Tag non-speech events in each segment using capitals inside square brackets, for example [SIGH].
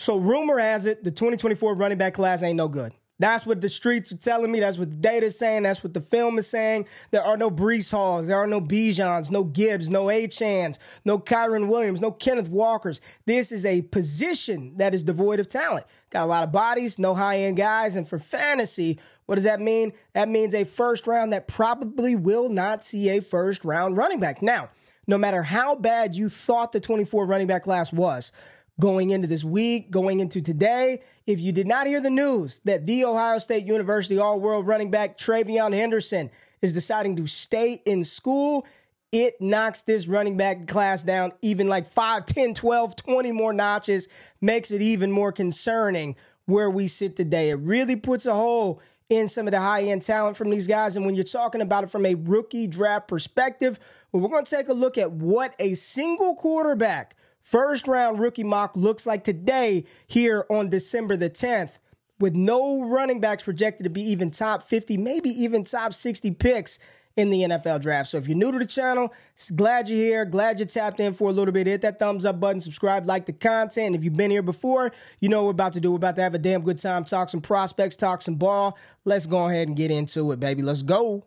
So rumor has it the 2024 running back class ain't no good. That's what the streets are telling me. That's what the data is saying. That's what the film is saying. There are no Breece Halls. There are no Bijans, no Gibbs, no Achanes, no Kyren Williams, no Kenneth Walkers. This is a position that is devoid of talent. Got a lot of bodies, no high end guys. And for fantasy, what does that mean? That means a first round that probably will not see a first round running back. Now, no matter how bad you thought the 24 running back class was, going into this week, going into today. If you did not hear the news that the Ohio State University All World running back TreVeyon Henderson is deciding to stay in school, it knocks this running back class down even like 5, 10, 12, 20 more notches, makes it even more concerning where we sit today. It really puts a hole in some of the high end talent from these guys. And when you're talking about it from a rookie draft perspective, well, we're going to take a look at what a single quarterback First round rookie mock looks like today here on December the 10th, with no running backs projected to be even top 50, maybe even top 60 picks in the NFL draft. So if you're new to the channel, glad you're here. Glad you tapped in for a little bit. Hit that thumbs up button, subscribe, like the content. If you've been here before, you know what we're about to do. We're about to have a damn good time, talk some prospects, talk some ball. Let's go ahead and get into it, baby. Let's go.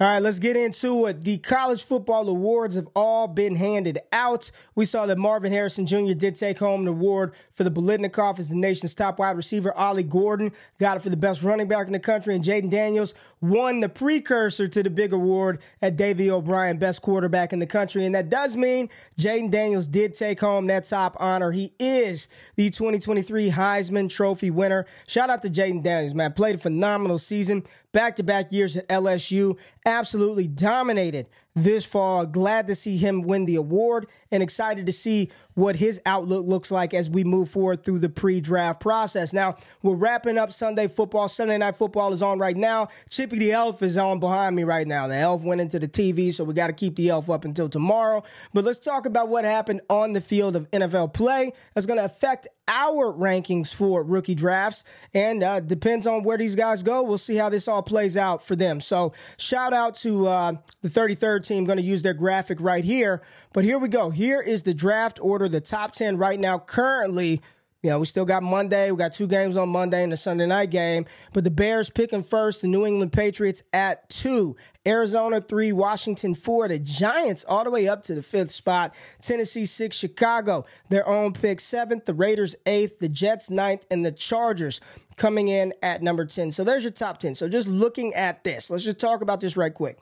All right, let's get into it. The college football awards have all been handed out. We saw that Marvin Harrison Jr. did take home the award for the Biletnikoff as the nation's top wide receiver. Ollie Gordon got it for the best running back in the country, and Jayden Daniels won the precursor to the big award at Davey O'Brien, best quarterback in the country. And that does mean Jayden Daniels did take home that top honor. He is the 2023 Heisman Trophy winner. Shout out to Jayden Daniels, man. Played a phenomenal season back to back years at LSU. Absolutely dominated this fall. Glad to see him win the award and excited to see what his outlook looks like as we move forward through the pre draft process. Now, we're wrapping up Sunday football. Sunday night football is on right now. Chippy the Elf is on behind me right now. The Elf went into the TV, so we got to keep the Elf up until tomorrow. But let's talk about what happened on the field of NFL play that's going to affect our rankings for rookie drafts and uh, depends on where these guys go. We'll see how this all plays out for them. So, shout out to uh, the 33rd team, going to use their graphic right here. But here we go. Here is the draft order, the top 10 right now, currently. You know, we still got Monday. We got two games on Monday and the Sunday night game. But the Bears picking first, the New England Patriots at two, Arizona three, Washington four, the Giants all the way up to the fifth spot, Tennessee six, Chicago their own pick seventh, the Raiders eighth, the Jets ninth, and the Chargers coming in at number 10. So there's your top 10. So just looking at this, let's just talk about this right quick.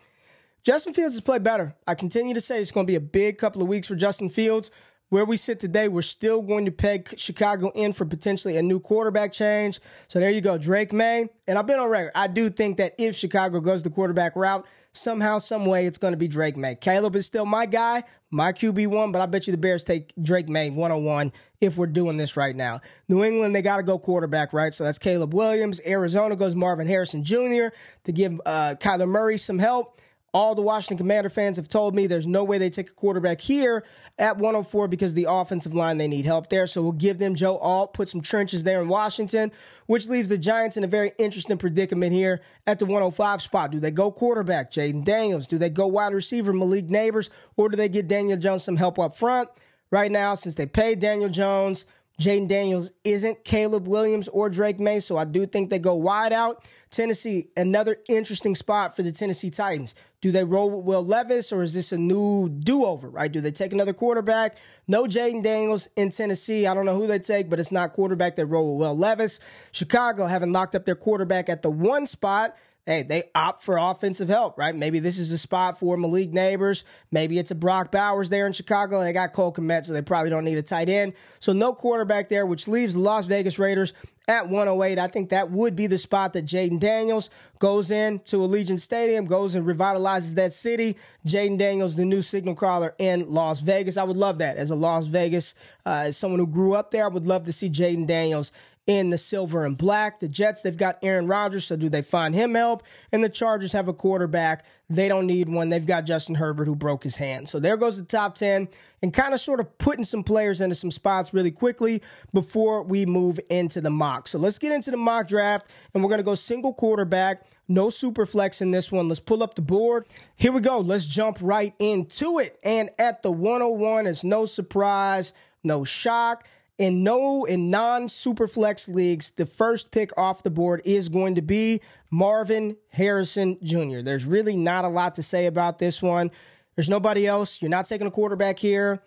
Justin Fields has played better. I continue to say it's going to be a big couple of weeks for Justin Fields. Where we sit today, we're still going to peg Chicago in for potentially a new quarterback change. So there you go, Drake Maye. And I've been on record. I do think that if Chicago goes the quarterback route, somehow, some way, it's going to be Drake Maye. Caleb is still my guy, my QB1, but I bet you the Bears take Drake Maye 101 if we're doing this right now. New England, they got to go quarterback, right? So that's Caleb Williams. Arizona goes Marvin Harrison Jr. to give uh, Kyler Murray some help. All the Washington Commander fans have told me there's no way they take a quarterback here at 104 because the offensive line, they need help there. So we'll give them Joe Alt, put some trenches there in Washington, which leaves the Giants in a very interesting predicament here at the 105 spot. Do they go quarterback, Jayden Daniels? Do they go wide receiver, Malik Nabers? Or do they get Daniel Jones some help up front? right now since they paid Daniel Jones. Jayden Daniels isn't Caleb Williams or Drake Maye, so I do think they go wide out. Tennessee, another interesting spot for the Tennessee Titans. Do they roll with Will Levis or is this a new do over, right? Do they take another quarterback? No Jayden Daniels in Tennessee. I don't know who they take, but it's not quarterback. They roll with Will Levis. Chicago having locked up their quarterback at the one spot hey, they opt for offensive help, right? Maybe this is a spot for Malik Nabers. Maybe it's a Brock Bowers there in Chicago. They got Cole Kmet, so they probably don't need a tight end. So no quarterback there, which leaves the Las Vegas Raiders at 108. I think that would be the spot that Jayden Daniels goes in to Allegiant Stadium, goes and revitalizes that city. Jayden Daniels, the new signal caller in Las Vegas. I would love that as a Las Vegas, uh, as someone who grew up there. I would love to see Jayden Daniels in the silver and black. The Jets, they've got Aaron Rodgers, so do they find him help? And the Chargers have a quarterback. They don't need one. They've got Justin Herbert who broke his hand. So there goes the top 10 and kind of sort of putting some players into some spots really quickly before we move into the mock. So let's get into the mock draft and we're going to go single quarterback. No super flex in this one. Let's pull up the board. Here we go. Let's jump right into it. And at the 101, it's no surprise, no shock in no in non superflex leagues, the first pick off the board is going to be Marvin Harrison Jr. There's really not a lot to say about this one. There's nobody else. You're not taking a quarterback here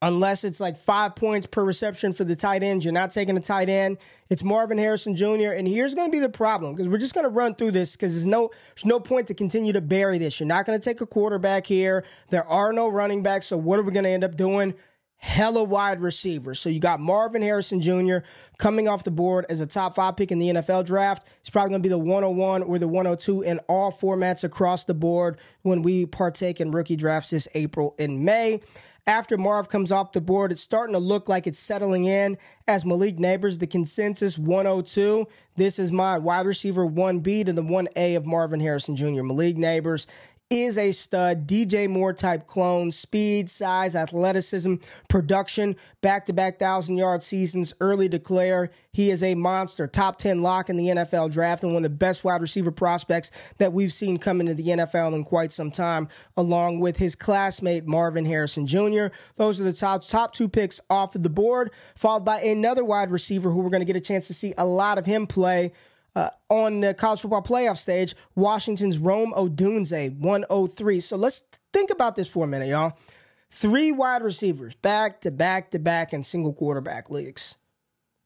unless it's like five points per reception for the tight end. You're not taking a tight end. It's Marvin Harrison Jr. And here's going to be the problem because we're just going to run through this because there's no there's no point to continue to bury this. You're not going to take a quarterback here. There are no running backs. So what are we going to end up doing? Hella wide receivers. So you got Marvin Harrison Jr. coming off the board as a top five pick in the NFL draft. He's probably going to be the 101 or the 102 in all formats across the board when we partake in rookie drafts this April and May. After Marv comes off the board, it's starting to look like it's settling in as Malik Nabers, the consensus 102. This is my wide receiver 1B to the 1A of Marvin Harrison Jr. Malik Nabers is a stud, DJ Moore type clone, speed, size, athleticism, production, back to back thousand yard seasons, early declare. He is a monster, top 10 lock in the NFL draft, and one of the best wide receiver prospects that we've seen come into the NFL in quite some time, along with his classmate Marvin Harrison Jr. Those are the top, top two picks off of the board, followed by another wide receiver who we're going to get a chance to see a lot of him play uh, on the college football playoff stage, Washington's Rome Odunze, 103. So let's think about this for a minute, y'all. Three wide receivers, back to back to back in single quarterback leagues.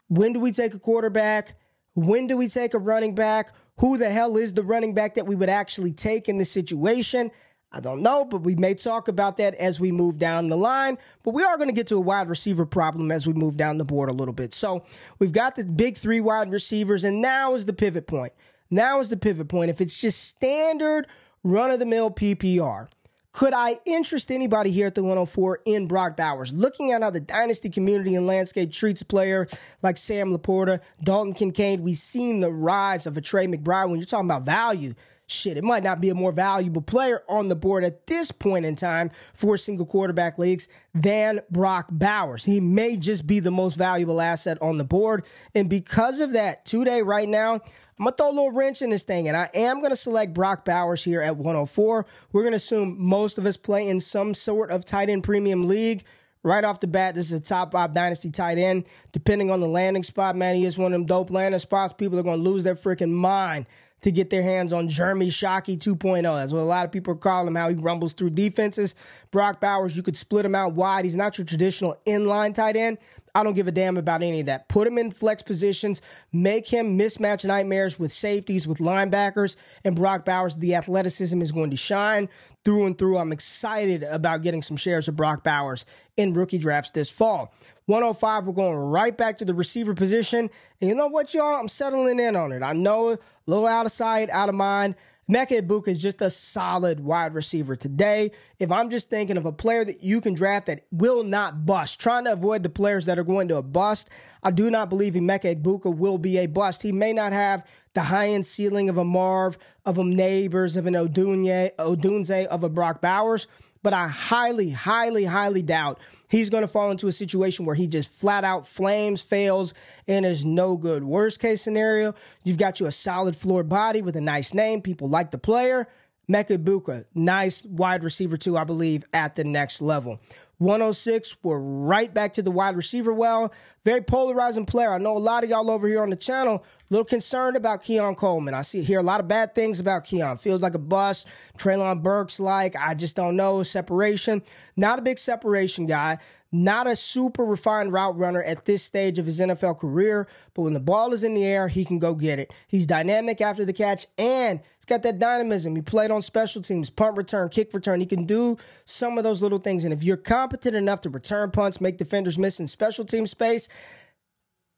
When do we take a quarterback? When do we take a running back? Who the hell is the running back that we would actually take in this situation? I don't know, but we may talk about that as we move down the line. But we are going to get to a wide receiver problem as we move down the board a little bit. So we've got the big three wide receivers, and now is the pivot point. Now is the pivot point. If it's just standard run of the mill PPR, could I interest anybody here at the 104 in Brock Bowers? Looking at how the dynasty community and landscape treats a player like Sam LaPorta, Dalton Kincaid, we've seen the rise of a Trey McBride. When you're talking about value, shit, it might not be a more valuable player on the board at this point in time for single quarterback leagues than Brock Bowers. He may just be the most valuable asset on the board. And because of that, today, right now, I'm gonna throw a little wrench in this thing, and I am gonna select Brock Bowers here at 104. We're gonna assume most of us play in some sort of tight end premium league. Right off the bat, this is a top five dynasty tight end. Depending on the landing spot, man, he is one of them dope landing spots. People are gonna lose their freaking mind to get their hands on Jeremy Shockey 2.0. That's what a lot of people call him, how he rumbles through defenses. Brock Bowers, you could split him out wide. He's not your traditional inline tight end. I don't give a damn about any of that. Put him in flex positions, make him mismatch nightmares with safeties, with linebackers, and Brock Bowers, the athleticism is going to shine through and through. I'm excited about getting some shares of Brock Bowers in rookie drafts this fall. 105, we're going right back to the receiver position. And you know what, y'all? I'm settling in on it. I know little out of sight, out of mind. Emeka Egbuka is just a solid wide receiver today. If I'm just thinking of a player that you can draft that will not bust, trying to avoid the players that are going to a bust, I do not believe Emeka Egbuka will be a bust. He may not have the high end ceiling of a Marv, of a Nabers, of an Odunze, Odunze, of a Brock Bowers, but I highly, highly, highly doubt he's going to fall into a situation where he just flat out flames, fails, and is no good. Worst case scenario, you've got you a solid floor body with a nice name. People like the player. Emeka Egbuka, nice wide receiver too, I believe, at the next level. 106, we're right back to the wide receiver well. Very polarizing player. I know a lot of y'all over here on the channel a little concerned about Keon Coleman. I see hear a lot of bad things about Keon. Feels like a bust. Treylon Burks like I just don't know separation. Not a big separation guy. Not a super refined route runner at this stage of his NFL career, but when the ball is in the air, he can go get it. He's dynamic after the catch and he's got that dynamism. He played on special teams, punt return, kick return. He can do some of those little things. And if you're competent enough to return punts, make defenders miss in special team space,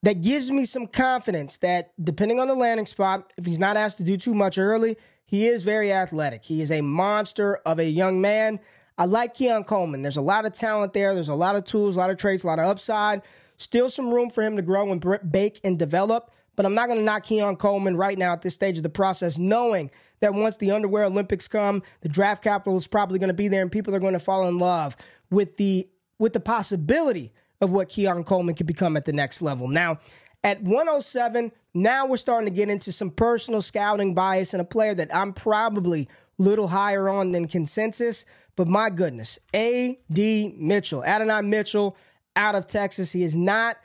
that gives me some confidence that depending on the landing spot, if he's not asked to do too much early, he is very athletic. He is a monster of a young man. I like Keon Coleman. There's a lot of talent there. There's a lot of tools, a lot of traits, a lot of upside. Still some room for him to grow and bake and develop. But I'm not going to knock Keon Coleman right now at this stage of the process, knowing that once the underwear Olympics come, the draft capital is probably going to be there, and people are going to fall in love with the with the possibility of what Keon Coleman could become at the next level. Now, at 107, now we're starting to get into some personal scouting bias and a player that I'm probably little higher on than consensus. But my goodness, A.D. Mitchell, Adonai Mitchell out of Texas. He is not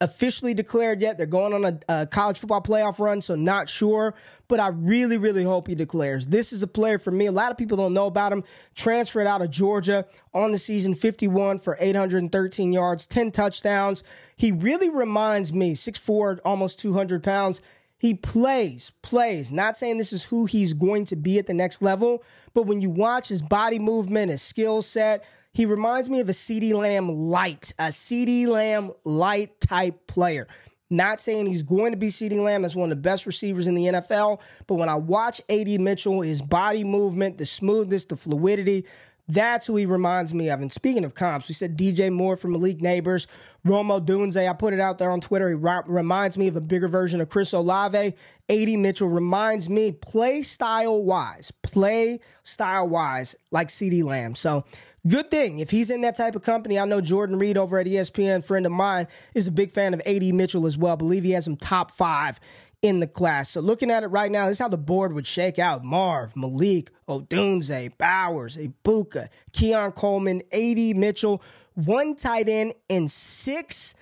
officially declared yet. They're going on a, a, college football playoff run, so not sure. But I really, really hope he declares. This is a player for me. A lot of people don't know about him. Transferred out of Georgia on the season, 51 for 813 yards, 10 touchdowns. He really reminds me, 6'4, almost 200 pounds. He plays, plays. Not saying this is who he's going to be at the next level, but when you watch his body movement, his skill set, he reminds me of a CeeDee Lamb light, a CeeDee Lamb light type player. Not saying he's going to be CeeDee Lamb. That's one of the best receivers in the NFL. But when I watch AD Mitchell, his body movement, the smoothness, the fluidity, that's who he reminds me of. And speaking of comps, we said DJ Moore from Malik Nabers, Romo Odunze. I put it out there on Twitter. He reminds me of a bigger version of Chris Olave. AD Mitchell reminds me, play style wise, play style wise, like CeeDee Lamb. So Good thing. If he's in that type of company, I know Jordan Reid over at ESPN, friend of mine, is a big fan of AD Mitchell as well. I believe he has him top five in the class. So looking at it right now, this is how the board would shake out. Marv, Malik, Odunze, Bowers, Egbuka, Keon Coleman, AD Mitchell, one tight end, and six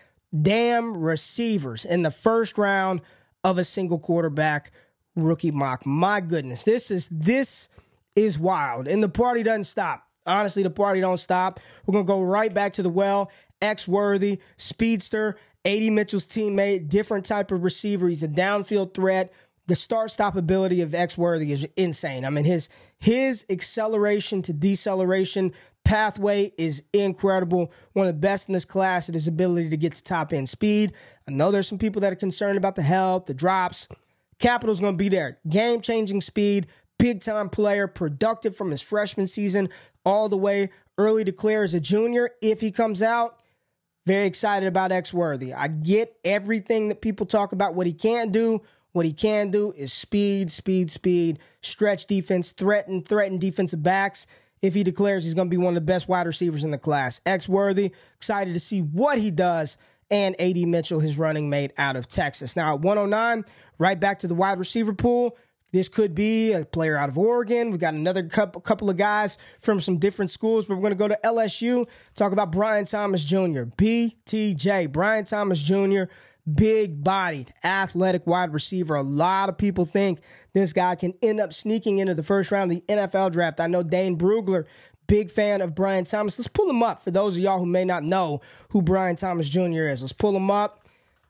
damn receivers in the first round of a single quarterback rookie mock. My goodness, this is this is wild. And the party doesn't stop. Honestly, the party don't stop. We're gonna go right back to the well. X Worthy, speedster, AD Mitchell's teammate, different type of receiver. He's a downfield threat. The start stop ability of X Worthy is insane. I mean, his his acceleration to deceleration pathway is incredible. One of the best in this class at his ability to get to top end speed. I know there's some people that are concerned about the health, the drops. Capital's going to be there. Game changing speed, big time player, productive from his freshman season all the way early declare as a junior if he comes out. Very excited about X Worthy. I get everything that people talk about what he can't do. What he can do is speed, speed, speed, stretch defense, threaten, threaten defensive backs. If he declares he's going to be one of the best wide receivers in the class, X Worthy, excited to see what he does. And AD Mitchell, his running mate out of Texas. Now at 109, right back to the wide receiver pool. This could be a player out of Oregon. We've got another couple, of guys from some different schools, but we're going to go to LSU, talk about Brian Thomas Jr., BTJ, Brian Thomas Jr., big bodied, athletic wide receiver. A lot of people think this guy can end up sneaking into the first round of the NFL draft. I know Dane Brugler, big fan of Brian Thomas. Let's pull him up for those of y'all who may not know who Brian Thomas Jr. is. Let's pull him up.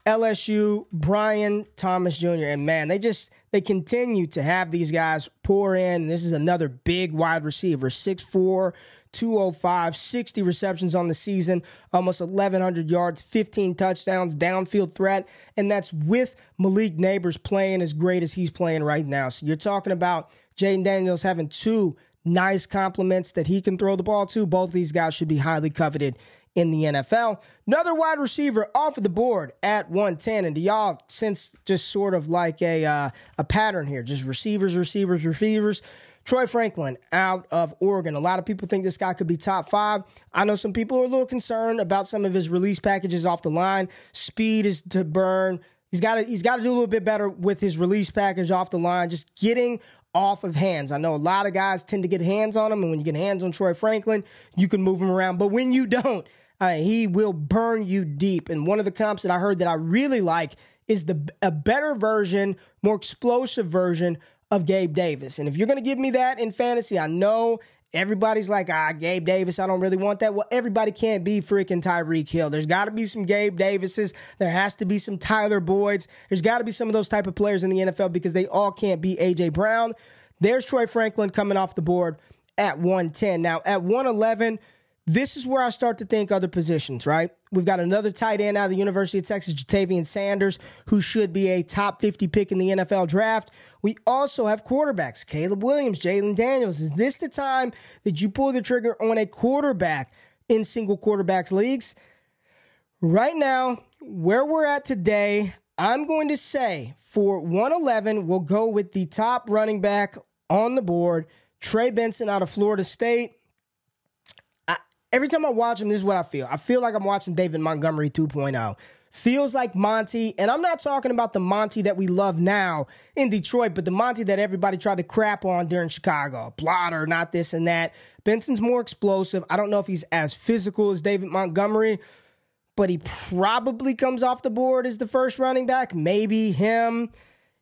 LSU, Brian Thomas Jr. And man, they just they continue to have these guys pour in. This is another big wide receiver, 6'4, 205, 60 receptions on the season, almost 1,100 yards, 15 touchdowns, downfield threat. And that's with Malik Nabers playing as great as he's playing right now. So you're talking about Jayden Daniels having two nice complements that he can throw the ball to. Both of these guys should be highly coveted in the NFL. Another wide receiver off of the board at 110. And do y'all sense just sort of like a uh, a pattern here? Just receivers, receivers, receivers. Troy Franklin out of Oregon. A lot of people think this guy could be top five. I know some people are a little concerned about some of his release packages off the line. Speed is to burn. He's got to he's got to do a little bit better with his release package off the line. Just getting off of hands. I know a lot of guys tend to get hands on him, and when you get hands on Troy Franklin, you can move him around. But when you don't, uh, he will burn you deep. And one of the comps that I heard that I really like is the a better version, more explosive version of Gabe Davis. And if you're going to give me that in fantasy, I know everybody's like, ah, Gabe Davis, I don't really want that. Well, everybody can't be freaking Tyreek Hill. There's got to be some Gabe Davises. There has to be some Tyler Boyds. There's got to be some of those type of players in the NFL because they all can't be A.J. Brown. There's Troy Franklin coming off the board at 110. Now, at 111, this is where I start to think other positions, right? We've got another tight end out of the University of Texas, Ja'Tavion Sanders, who should be a top 50 pick in the NFL draft. We also have quarterbacks, Caleb Williams, Jalen Daniels. Is this the time that you pull the trigger on a quarterback in single quarterbacks leagues? Right now, where we're at today, I'm going to say for 111, we'll go with the top running back on the board, Trey Benson out of Florida State every time I watch him, this is what I feel. I feel like I'm watching David Montgomery 2.0. Feels like Monty, and I'm not talking about the Monty that we love now in Detroit, but the Monty that everybody tried to crap on during Chicago. Blotter, not this and that. Benson's more explosive. I don't know if he's as physical as David Montgomery, but he probably comes off the board as the first running back. Maybe him.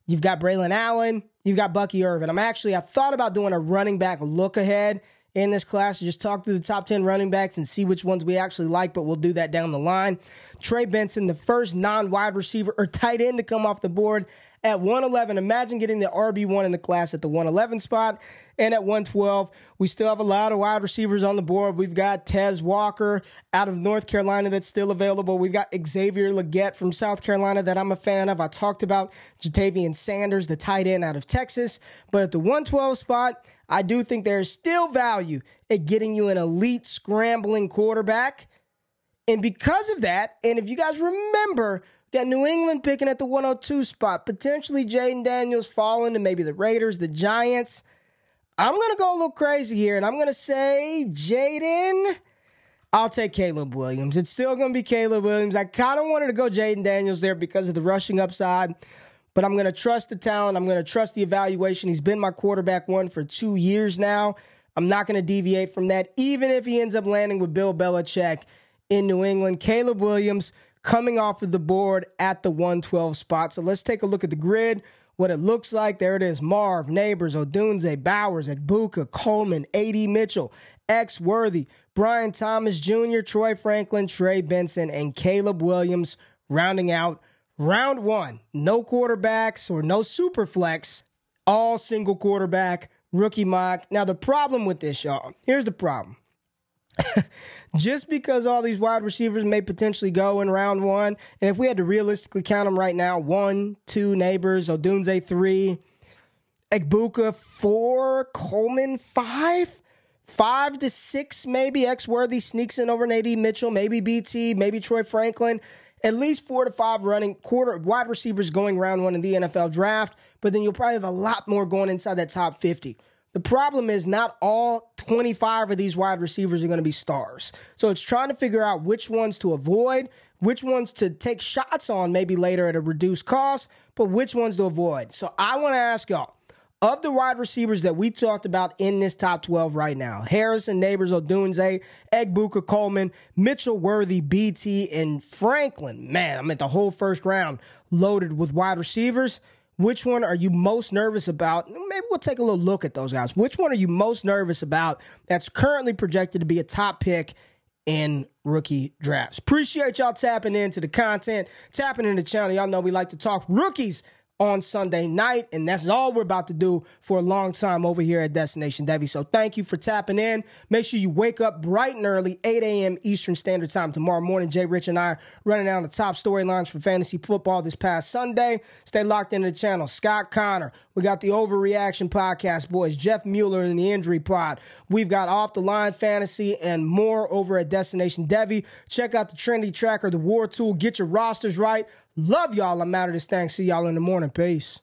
You've got Braelon Allen. You've got Bucky Irving. I'm actually, I thought about doing a running back look ahead in this class. Just talk through the top 10 running backs and see which ones we actually like, but we'll do that down the line. Trey Benson, the first non wide receiver or tight end to come off the board at 111. Imagine getting the RB1 in the class at the 111 spot. And at 112, we still have a lot of wide receivers on the board. We've got Tez Walker out of North Carolina that's still available. We've got Xavier Legette from South Carolina that I'm a fan of. I talked about Ja'Tavion Sanders, the tight end out of Texas. But at the 112 spot, I do think there's still value at getting you an elite scrambling quarterback. And because of that, and if you guys remember, got New England picking at the 102 spot, potentially Jayden Daniels falling to maybe the Raiders, the Giants. I'm going to go a little crazy here, and I'm going to say Jayden. I'll take Caleb Williams. It's still going to be Caleb Williams. I kind of wanted to go Jayden Daniels there because of the rushing upside but I'm going to trust the talent. I'm going to trust the evaluation. He's been my quarterback one for two years now. I'm not going to deviate from that, even if he ends up landing with Bill Belichick in New England. Caleb Williams coming off of the board at the 112 spot. So let's take a look at the grid, what it looks like. There it is Marv, Nabers, Odunze, Bowers, Egbuka, Coleman, A.D. Mitchell, X Worthy, Brian Thomas Jr., Troy Franklin, Trey Benson, and Caleb Williams rounding out Round one, no quarterbacks or no super flex, all single quarterback, rookie mock. Now, the problem with this, y'all, here's the problem. [LAUGHS] Just because all these wide receivers may potentially go in round one, and if we had to realistically count them right now, one, two Nabers, Odunze three, Egbuka four, Coleman five, five to six maybe. X Worthy sneaks in over Nadine Mitchell, maybe BT, maybe Troy Franklin at least four to five running quarter wide receivers going round one in the NFL draft, but then you'll probably have a lot more going inside that top 50. The problem is not all 25 of these wide receivers are going to be stars. So it's trying to figure out which ones to avoid, which ones to take shots on maybe later at a reduced cost, but which ones to avoid. So I want to ask y'all of the wide receivers that we talked about in this top 12 right now, Harrison, Nabers, Odunze, Egbuka, Coleman, Mitchell, Worthy, BT, and Franklin. Man, I'm at the whole first round loaded with wide receivers. Which one are you most nervous about? Maybe we'll take a little look at those guys. Which one are you most nervous about that's currently projected to be a top pick in rookie drafts? Appreciate y'all tapping into the content, tapping into the channel. Y'all know we like to talk rookies on Sunday night. And that's all we're about to do for a long time over here at Destination Devy. So thank you for tapping in. Make sure you wake up bright and early, 8 a.m. Eastern Standard Time tomorrow morning. Jay Rich and I running down the top storylines for fantasy football this past Sunday. Stay locked into the channel. Scott Connor. We got the Overreaction Podcast boys, Jeff Mueller in the Injury Pod. We've got Off the Line Fantasy and more over at Destination Devy. Check out the Trinity Tracker, the War Tool. Get your rosters right. Love y'all. I'm out of this thing. See y'all in the morning. Peace.